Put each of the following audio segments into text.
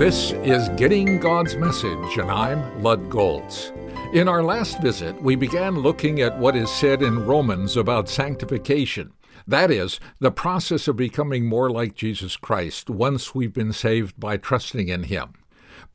This is Getting God's Message, and I'm Lud Golz. In our last visit, we began looking at what is said in Romans about sanctification. That is, the process of becoming more like Jesus Christ once we've been saved by trusting in Him.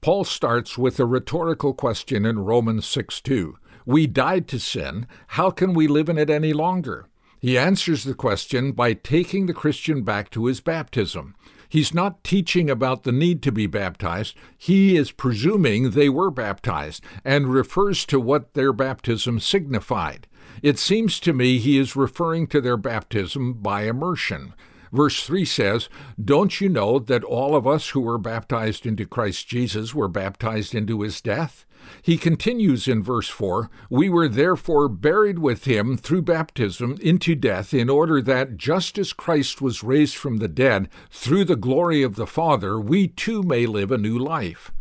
Paul starts with a rhetorical question in Romans 6 2. We died to sin. How can we live in it any longer? He answers the question by taking the Christian back to his baptism. He's not teaching about the need to be baptized. He is presuming they were baptized and refers to what their baptism signified. It seems to me he is referring to their baptism by immersion. Verse 3 says, Don't you know that all of us who were baptized into Christ Jesus were baptized into his death? He continues in verse 4 We were therefore buried with him through baptism into death, in order that, just as Christ was raised from the dead through the glory of the Father, we too may live a new life.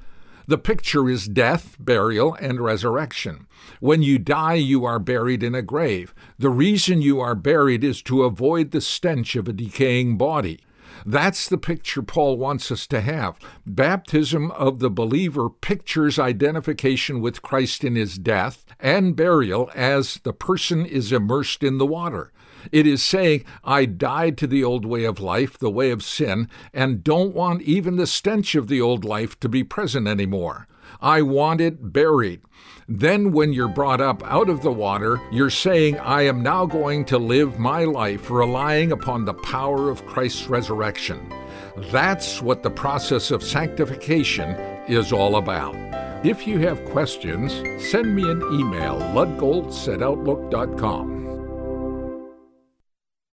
The picture is death, burial, and resurrection. When you die, you are buried in a grave. The reason you are buried is to avoid the stench of a decaying body. That's the picture Paul wants us to have. Baptism of the believer pictures identification with Christ in his death and burial as the person is immersed in the water. It is saying, I died to the old way of life, the way of sin, and don't want even the stench of the old life to be present anymore. I want it buried. Then, when you're brought up out of the water, you're saying, I am now going to live my life relying upon the power of Christ's resurrection. That's what the process of sanctification is all about. If you have questions, send me an email, ludgolz at outlook.com.